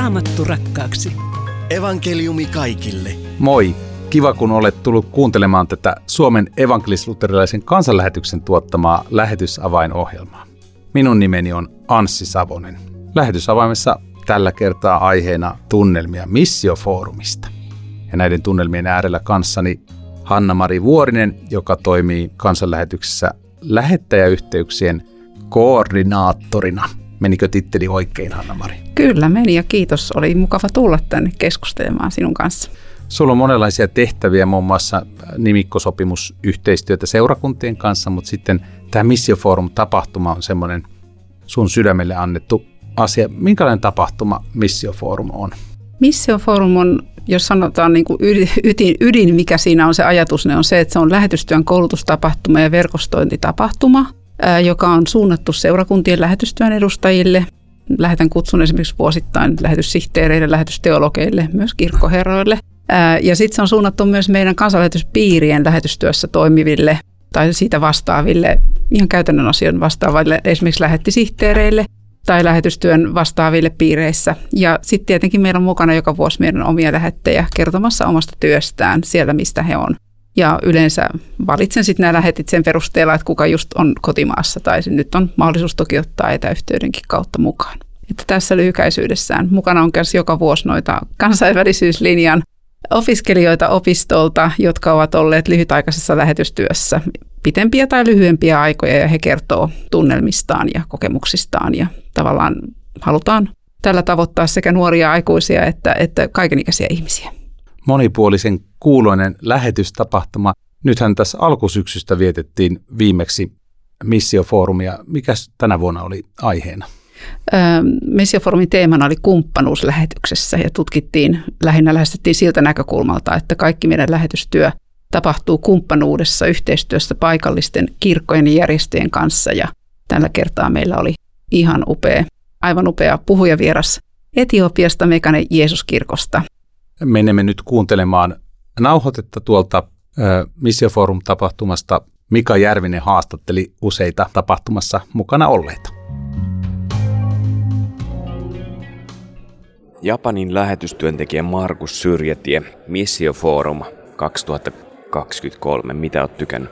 raamattu rakkaaksi. Evankeliumi kaikille. Moi! Kiva, kun olet tullut kuuntelemaan tätä Suomen evankelisluterilaisen kansanlähetyksen tuottamaa lähetysavainohjelmaa. Minun nimeni on Anssi Savonen. Lähetysavaimessa tällä kertaa aiheena tunnelmia Missiofoorumista. Ja näiden tunnelmien äärellä kanssani Hanna-Mari Vuorinen, joka toimii kansanlähetyksessä lähettäjäyhteyksien koordinaattorina. Menikö titteli oikein, Hanna-Mari? Kyllä meni ja kiitos. Oli mukava tulla tänne keskustelemaan sinun kanssa. Sulla on monenlaisia tehtäviä, muun muassa nimikkosopimusyhteistyötä seurakuntien kanssa, mutta sitten tämä Missioforum-tapahtuma on semmoinen sun sydämelle annettu asia. Minkälainen tapahtuma Missioforum on? Missioforum on, jos sanotaan niin kuin ydin, ydin, mikä siinä on se ajatus, ne on se, että se on lähetystyön koulutustapahtuma ja verkostointitapahtuma, joka on suunnattu seurakuntien lähetystyön edustajille. Lähetän kutsun esimerkiksi vuosittain lähetyssihteereille, lähetysteologeille, myös kirkkoherroille. Ja sitten se on suunnattu myös meidän kansanlähetyspiirien lähetystyössä toimiville tai siitä vastaaville, ihan käytännön asioiden vastaaville, esimerkiksi lähettisihteereille tai lähetystyön vastaaville piireissä. Ja sitten tietenkin meillä on mukana joka vuosi meidän omia lähettejä kertomassa omasta työstään siellä, mistä he on. Ja yleensä valitsen sitten nämä lähetit sen perusteella, että kuka just on kotimaassa, tai nyt on mahdollisuus toki ottaa etäyhteydenkin kautta mukaan. Että tässä lyhykäisyydessään mukana on myös joka vuosi noita kansainvälisyyslinjan opiskelijoita opistolta, jotka ovat olleet lyhytaikaisessa lähetystyössä pitempiä tai lyhyempiä aikoja ja he kertoo tunnelmistaan ja kokemuksistaan ja tavallaan halutaan tällä tavoittaa sekä nuoria aikuisia että, että kaikenikäisiä ihmisiä. Monipuolisen kuuloinen lähetystapahtuma. Nythän tässä alkusyksystä vietettiin viimeksi missiofoorumia. Mikä tänä vuonna oli aiheena? Messiafoorumin teemana oli kumppanuus lähetyksessä ja tutkittiin, lähinnä lähestyttiin siltä näkökulmalta, että kaikki meidän lähetystyö tapahtuu kumppanuudessa, yhteistyössä paikallisten kirkkojen ja järjestöjen kanssa ja tällä kertaa meillä oli ihan upea, aivan upea puhujavieras Etiopiasta Mekane Jeesuskirkosta. Menemme nyt kuuntelemaan nauhoitetta tuolta Missio-forum-tapahtumasta. Mika Järvinen haastatteli useita tapahtumassa mukana olleita. Japanin lähetystyöntekijä Markus Syrjätie, Missio Forum 2023. Mitä olet tykännyt?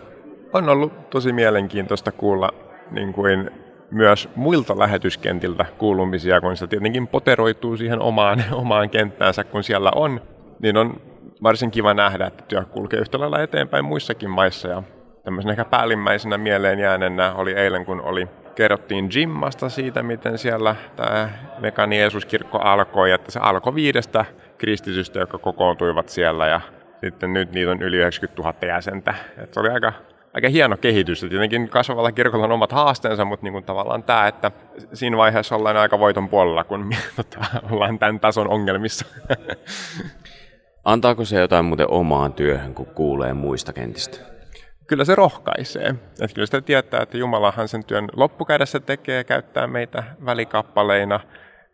On ollut tosi mielenkiintoista kuulla niin kuin myös muilta lähetyskentiltä kuulumisia, kun se tietenkin poteroituu siihen omaan, omaan kenttäänsä, kun siellä on, niin on varsin kiva nähdä, että työ kulkee yhtä lailla eteenpäin muissakin maissa. Ja tämmöisenä ehkä päällimmäisenä mieleen jäänenä oli eilen, kun oli kerrottiin Jimmasta siitä, miten siellä tämä Mekani Jeesuskirkko alkoi, että se alkoi viidestä kristitystä, jotka kokoontuivat siellä ja sitten nyt niitä on yli 90 000 jäsentä. Et se oli aika, aika hieno kehitys. Et tietenkin kasvavalla kirkolla on omat haasteensa, mutta niin kuin tavallaan tämä, että siinä vaiheessa ollaan aika voiton puolella, kun tota, ollaan tämän tason ongelmissa. Antaako se jotain muuten omaan työhön, kun kuulee muista kentistä? kyllä se rohkaisee. Että kyllä sitä tietää, että Jumalahan sen työn loppukädessä tekee, käyttää meitä välikappaleina,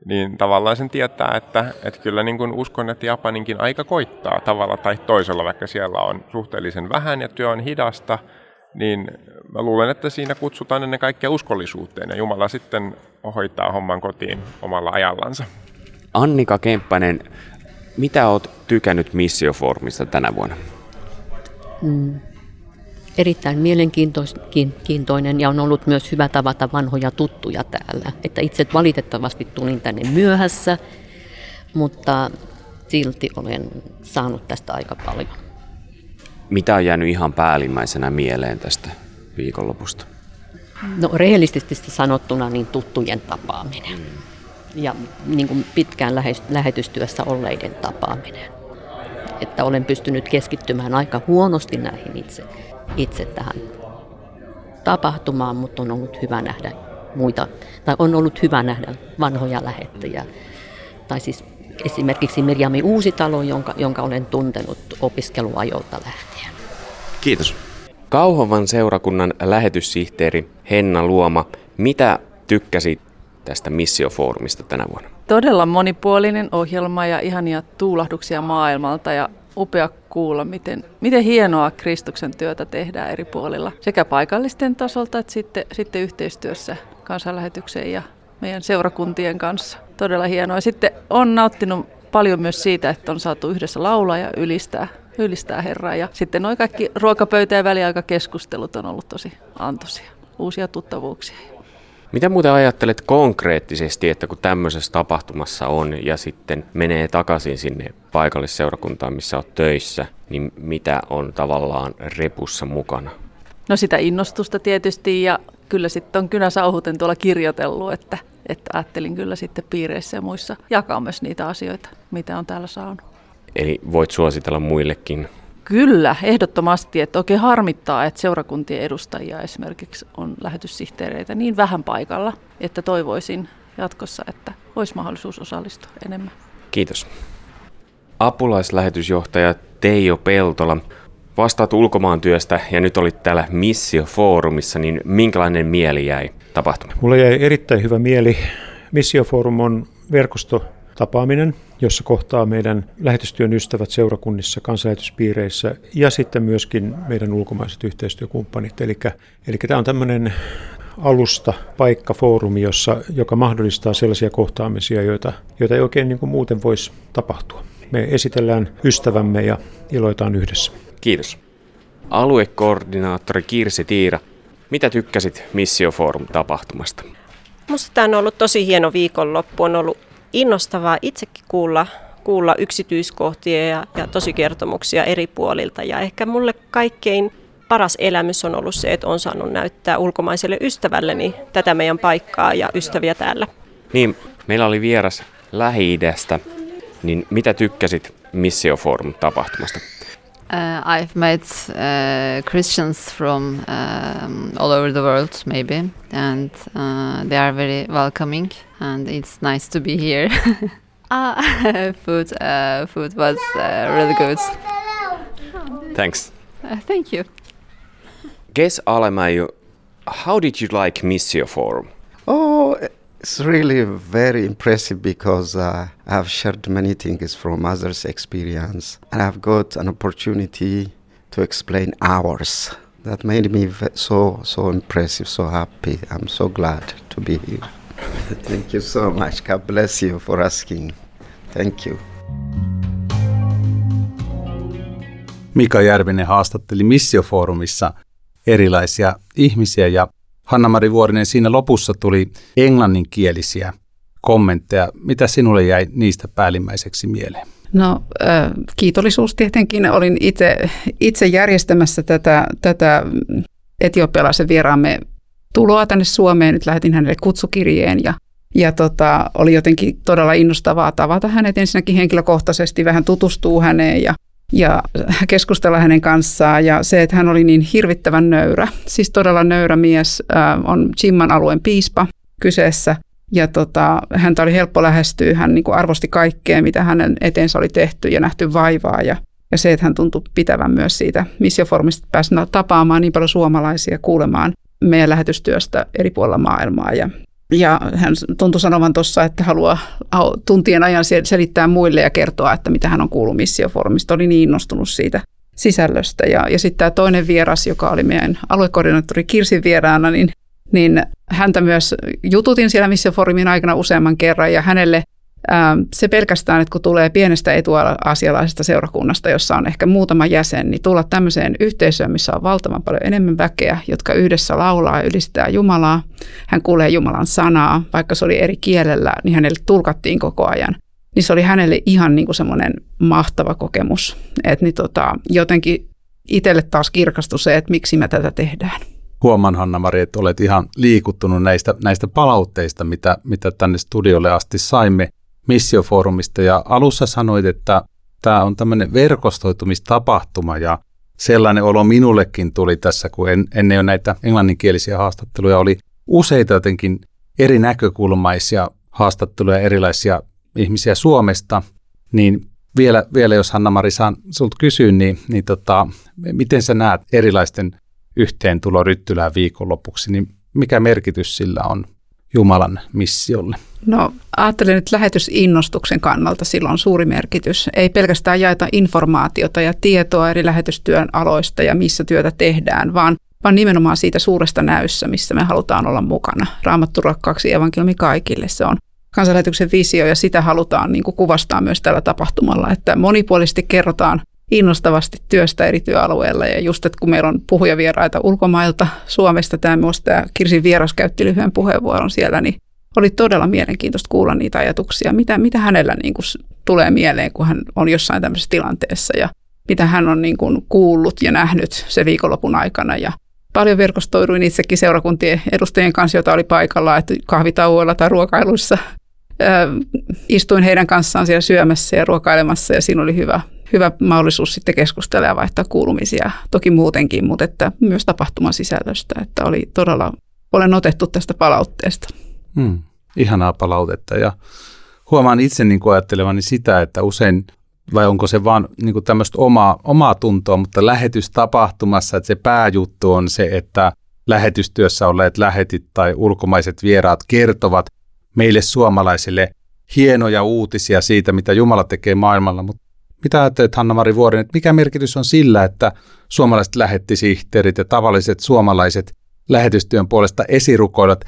niin tavallaan sen tietää, että, että kyllä niin kuin uskon, että Japaninkin aika koittaa tavalla tai toisella, vaikka siellä on suhteellisen vähän ja työ on hidasta, niin mä luulen, että siinä kutsutaan ennen kaikkea uskollisuuteen ja Jumala sitten hoitaa homman kotiin omalla ajallansa. Annika Kemppanen, mitä oot tykännyt Missioformista tänä vuonna? Mm erittäin mielenkiintoinen ja on ollut myös hyvä tavata vanhoja tuttuja täällä. Että itse valitettavasti tulin tänne myöhässä, mutta silti olen saanut tästä aika paljon. Mitä on jäänyt ihan päällimmäisenä mieleen tästä viikonlopusta? No rehellisesti sanottuna niin tuttujen tapaaminen ja niin kuin pitkään lähetystyössä olleiden tapaaminen. Että olen pystynyt keskittymään aika huonosti näihin itse itse tähän tapahtumaan, mutta on ollut hyvä nähdä muita, tai on ollut hyvä nähdä vanhoja lähettäjiä. Tai siis esimerkiksi Mirjami Uusitalo, jonka, jonka olen tuntenut opiskeluajolta lähtien. Kiitos. Kauhovan seurakunnan lähetyssihteeri Henna Luoma, mitä tykkäsit tästä missiofoorumista tänä vuonna? Todella monipuolinen ohjelma ja ihania tuulahduksia maailmalta ja upea kuulla, miten, miten hienoa Kristuksen työtä tehdään eri puolilla, sekä paikallisten tasolta että sitten, sitten yhteistyössä kansanlähetyksen ja meidän seurakuntien kanssa. Todella hienoa. Sitten on nauttinut paljon myös siitä, että on saatu yhdessä laulaa ja ylistää, ylistää Herraa. Ja sitten nuo kaikki ruokapöytä- ja väliaikakeskustelut on ollut tosi antoisia. Uusia tuttavuuksia. Mitä muuten ajattelet konkreettisesti, että kun tämmöisessä tapahtumassa on ja sitten menee takaisin sinne paikallisseurakuntaan, missä olet töissä, niin mitä on tavallaan repussa mukana? No sitä innostusta tietysti ja kyllä sitten on kynä sauhuten tuolla kirjoitellut, että, että ajattelin kyllä sitten piireissä ja muissa jakaa myös niitä asioita, mitä on täällä saanut. Eli voit suositella muillekin Kyllä, ehdottomasti. Että oikein harmittaa, että seurakuntien edustajia esimerkiksi on lähetyssihteereitä niin vähän paikalla, että toivoisin jatkossa, että olisi mahdollisuus osallistua enemmän. Kiitos. Apulaislähetysjohtaja Teijo Peltola, vastaat ulkomaan työstä ja nyt olit täällä Missio-foorumissa, niin minkälainen mieli jäi tapahtumaan? Mulla jäi erittäin hyvä mieli. Missio-foorum on verkostotapaaminen, jossa kohtaa meidän lähetystyön ystävät seurakunnissa, kansanlähetyspiireissä ja sitten myöskin meidän ulkomaiset yhteistyökumppanit. Eli, eli tämä on tämmöinen alusta, paikka, foorumi, jossa, joka mahdollistaa sellaisia kohtaamisia, joita, joita ei oikein niin kuin muuten voisi tapahtua. Me esitellään ystävämme ja iloitaan yhdessä. Kiitos. Aluekoordinaattori Kirsi Tiira, mitä tykkäsit Missio Forum-tapahtumasta? Minusta tämä on ollut tosi hieno viikonloppu. On ollut innostavaa itsekin kuulla, kuulla yksityiskohtia ja, ja tosikertomuksia eri puolilta. Ja ehkä mulle kaikkein paras elämys on ollut se, että on saanut näyttää ulkomaiselle ystävälleni tätä meidän paikkaa ja ystäviä täällä. Niin, meillä oli vieras Lähi-idästä, niin mitä tykkäsit Missio Forum-tapahtumasta? Uh, I've met uh, Christians from um, all over the world, maybe, and uh, they are very welcoming, and it's nice to be here. uh, food, uh, food was uh, really good. Thanks. Uh, thank you. Guess Alemäju, how did you like Missio Forum? Oh, it's really very impressive because uh, I've shared many things from others' experience and I've got an opportunity to explain ours. That made me so so impressive, so happy. I'm so glad to be here. Thank you so much. God bless you for asking. Thank you. Mika Järvinen haastatteli Missiofoorumissa erilaisia ihmisiä ja Hanna-Mari Vuorinen, siinä lopussa tuli englanninkielisiä kommentteja. Mitä sinulle jäi niistä päällimmäiseksi mieleen? No kiitollisuus tietenkin. Olin itse, itse järjestämässä tätä, tätä etiopialaisen vieraamme tuloa tänne Suomeen. Nyt lähetin hänelle kutsukirjeen ja, ja tota, oli jotenkin todella innostavaa tavata hänet ensinnäkin henkilökohtaisesti, vähän tutustuu häneen ja ja keskustella hänen kanssaan. Ja se, että hän oli niin hirvittävän nöyrä, siis todella nöyrä mies, on Chimman alueen piispa kyseessä. Ja tota, häntä oli helppo lähestyä, hän niin kuin arvosti kaikkea, mitä hänen eteensä oli tehty ja nähty vaivaa. Ja, ja se, että hän tuntui pitävän myös siitä missioformista, pääsi tapaamaan niin paljon suomalaisia, kuulemaan meidän lähetystyöstä eri puolilla maailmaa. Ja ja hän tuntui sanovan tuossa, että haluaa tuntien ajan selittää muille ja kertoa, että mitä hän on kuullut missiofoorumista. Oli niin innostunut siitä sisällöstä. Ja, ja sitten tämä toinen vieras, joka oli meidän aluekoordinaattori Kirsin vieraana, niin, niin häntä myös jututin siellä missiofoorumin aikana useamman kerran ja hänelle se pelkästään, että kun tulee pienestä etuasialaisesta seurakunnasta, jossa on ehkä muutama jäsen, niin tulla tämmöiseen yhteisöön, missä on valtavan paljon enemmän väkeä, jotka yhdessä laulaa ja ylistää Jumalaa. Hän kuulee Jumalan sanaa, vaikka se oli eri kielellä, niin hänelle tulkattiin koko ajan. Niin se oli hänelle ihan niin kuin semmoinen mahtava kokemus. Että niin tota, jotenkin itselle taas kirkastui se, että miksi me tätä tehdään. Huomaan, Hanna-Mari, että olet ihan liikuttunut näistä, näistä palautteista, mitä, mitä tänne studiolle asti saimme missiofoorumista. Ja alussa sanoit, että tämä on tämmöinen verkostoitumistapahtuma ja sellainen olo minullekin tuli tässä, kun en, ennen jo näitä englanninkielisiä haastatteluja. Oli useita jotenkin eri näkökulmaisia haastatteluja erilaisia ihmisiä Suomesta, niin vielä, vielä jos Hanna-Mari saan sinulta kysyä, niin, niin tota, miten sä näet erilaisten yhteentulo Ryttylään viikonlopuksi, niin mikä merkitys sillä on Jumalan missiolle? No ajattelen, että lähetysinnostuksen kannalta sillä on suuri merkitys. Ei pelkästään jaeta informaatiota ja tietoa eri lähetystyön aloista ja missä työtä tehdään, vaan vaan nimenomaan siitä suuresta näyssä, missä me halutaan olla mukana. Raamattu rakkaaksi evankeliumi kaikille, se on kansanlähetyksen visio ja sitä halutaan niin kuin kuvastaa myös tällä tapahtumalla, että monipuolisesti kerrotaan innostavasti työstä eri työalueilla. Ja just, että kun meillä on puhujavieraita ulkomailta Suomesta, tämä myös tämä Kirsin vieras käytti lyhyen puheenvuoron siellä, niin oli todella mielenkiintoista kuulla niitä ajatuksia, mitä, mitä hänellä niin kuin tulee mieleen, kun hän on jossain tämmöisessä tilanteessa ja mitä hän on niin kuin kuullut ja nähnyt se viikonlopun aikana. Ja paljon verkostoiduin itsekin seurakuntien edustajien kanssa, joita oli paikalla, että kahvitauoilla tai ruokailuissa. Istuin heidän kanssaan siellä syömässä ja ruokailemassa ja siinä oli hyvä, hyvä mahdollisuus sitten keskustella ja vaihtaa kuulumisia. Toki muutenkin, mutta että myös tapahtuman sisällöstä, että oli todella, olen otettu tästä palautteesta. Hmm, ihanaa palautetta ja huomaan itse niin kuin ajattelevani sitä, että usein vai onko se vaan niin tämmöistä omaa, omaa tuntoa, mutta lähetystapahtumassa, että se pääjuttu on se, että lähetystyössä olleet lähetit tai ulkomaiset vieraat kertovat meille suomalaisille hienoja uutisia siitä, mitä Jumala tekee maailmalla, mutta mitä ajattelet Hanna-Mari Vuoren, että mikä merkitys on sillä, että suomalaiset lähettisihteerit ja tavalliset suomalaiset lähetystyön puolesta esirukoilat,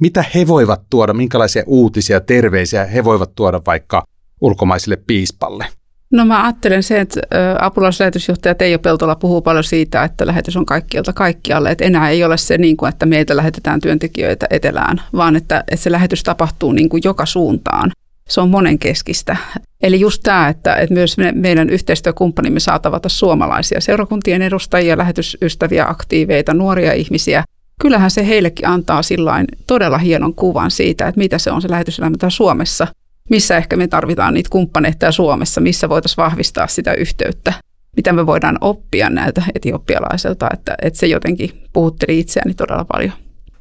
mitä he voivat tuoda, minkälaisia uutisia, terveisiä he voivat tuoda vaikka ulkomaisille piispalle? No mä ajattelen se, että apulaislähetysjohtaja Teijo Peltola puhuu paljon siitä, että lähetys on kaikkialta kaikkialle. Että enää ei ole se, niin kuin, että meitä lähetetään työntekijöitä etelään, vaan että, että se lähetys tapahtuu niin kuin joka suuntaan. Se on monenkeskistä. Eli just tämä, että, että myös me, meidän yhteistyökumppanimme saa tavata suomalaisia seurakuntien edustajia, lähetysystäviä, aktiiveita, nuoria ihmisiä. Kyllähän se heillekin antaa sillain todella hienon kuvan siitä, että mitä se on se lähetyselämä Suomessa – missä ehkä me tarvitaan niitä kumppaneita Suomessa, missä voitaisiin vahvistaa sitä yhteyttä, mitä me voidaan oppia näiltä etioppialaiselta, että, että se jotenkin puhutteli itseäni todella paljon.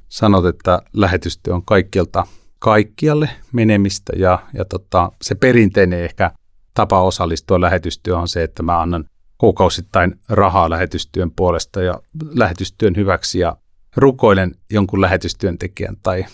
Sanot, että lähetystyö on kaikkialta kaikkialle menemistä ja, ja tota, se perinteinen ehkä tapa osallistua lähetystyöhön on se, että mä annan kuukausittain rahaa lähetystyön puolesta ja lähetystyön hyväksi ja rukoilen jonkun lähetystyöntekijän tai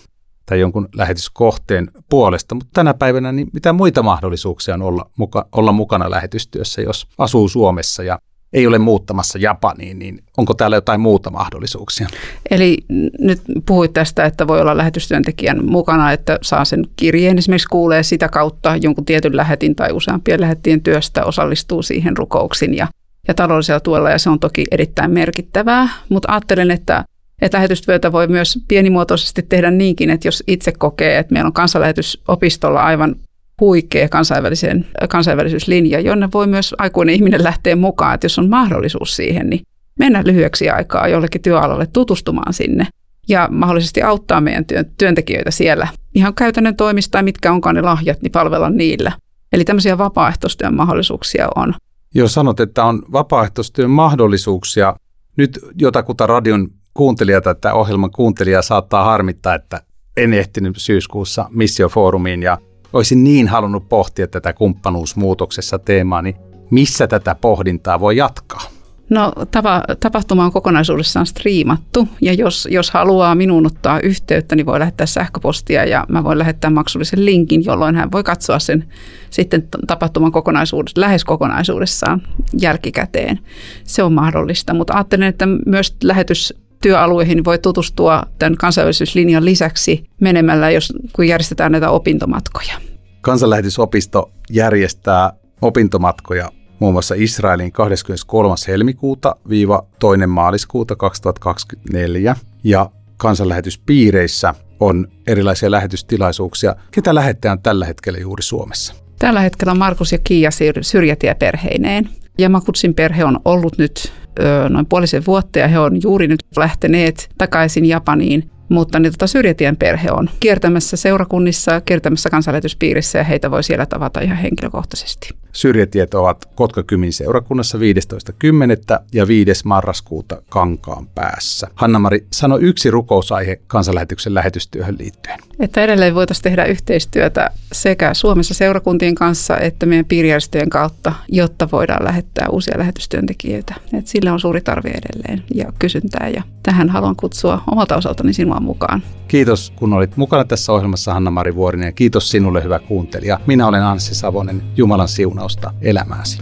tai jonkun lähetyskohteen puolesta, mutta tänä päivänä niin mitä muita mahdollisuuksia on olla, muka, olla mukana lähetystyössä, jos asuu Suomessa? Ja ei ole muuttamassa Japaniin, niin onko täällä jotain muuta mahdollisuuksia? Eli nyt puhuit tästä, että voi olla lähetystyöntekijän mukana, että saa sen kirjeen, esimerkiksi kuulee sitä kautta jonkun tietyn lähetin tai useampien lähettien työstä, osallistuu siihen rukouksiin ja, ja taloudellisella tuella, ja se on toki erittäin merkittävää, mutta ajattelen, että että lähetystyötä voi myös pienimuotoisesti tehdä niinkin, että jos itse kokee, että meillä on kansanlähetysopistolla aivan huikea kansainvälisen, kansainvälisyyslinja, jonne voi myös aikuinen ihminen lähteä mukaan, että jos on mahdollisuus siihen, niin mennä lyhyeksi aikaa jollekin työalalle tutustumaan sinne ja mahdollisesti auttaa meidän työntekijöitä siellä. Ihan käytännön toimista mitkä onkaan ne lahjat, niin palvella niillä. Eli tämmöisiä vapaaehtoistyön mahdollisuuksia on. Joo, sanot, että on vapaaehtoistyön mahdollisuuksia. Nyt jotakuta radion kuuntelijata tai ohjelman kuuntelijaa saattaa harmittaa, että en ehtinyt syyskuussa missiofoorumiin ja olisin niin halunnut pohtia tätä kumppanuusmuutoksessa teemaa, niin missä tätä pohdintaa voi jatkaa? No tapa, tapahtuma on kokonaisuudessaan striimattu ja jos, jos haluaa minuun ottaa yhteyttä, niin voi lähettää sähköpostia ja mä voin lähettää maksullisen linkin, jolloin hän voi katsoa sen sitten tapahtuman kokonaisuudessa, lähes kokonaisuudessaan jälkikäteen. Se on mahdollista, mutta ajattelen, että myös lähetys työalueihin voi tutustua tämän kansainvälisyyslinjan lisäksi menemällä, jos, kun järjestetään näitä opintomatkoja. Kansanlähetysopisto järjestää opintomatkoja muun muassa Israelin 23. helmikuuta viiva 2. maaliskuuta 2024 ja kansanlähetyspiireissä on erilaisia lähetystilaisuuksia. Ketä lähettää tällä hetkellä juuri Suomessa? Tällä hetkellä on Markus ja Kiia syrjätieperheineen. Ja Makutsin perhe on ollut nyt noin puolisen vuotta ja he on juuri nyt lähteneet takaisin Japaniin mutta niin tota Syrjätien perhe on kiertämässä seurakunnissa, kiertämässä kansanlähetyspiirissä ja heitä voi siellä tavata ihan henkilökohtaisesti. Syrjätiet ovat Kotkakymin seurakunnassa 15.10. ja 5. marraskuuta Kankaan päässä. Hanna-Mari, sano yksi rukousaihe kansanlähetyksen lähetystyöhön liittyen. Että edelleen voitaisiin tehdä yhteistyötä sekä Suomessa seurakuntien kanssa että meidän piirijärjestöjen kautta, jotta voidaan lähettää uusia lähetystyöntekijöitä. Et sillä on suuri tarve edelleen ja kysyntää ja tähän haluan kutsua omalta osaltani sinua mukaan. Kiitos kun olit mukana tässä ohjelmassa Hanna-Mari Vuorinen ja kiitos sinulle hyvä kuuntelija. Minä olen Anssi Savonen. Jumalan panosta elämääsi.